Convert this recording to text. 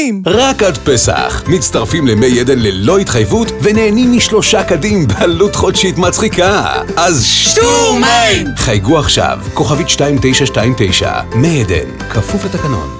מים! רק עד פסח. מצטרפים למי עדן ללא התחייבות ונהנים משלושה קדים בעלות חודשית מצחיקה. אז שתו מים! חייגו עכשיו, כוכבית 2929, מי עדן, כפוף לתקנון.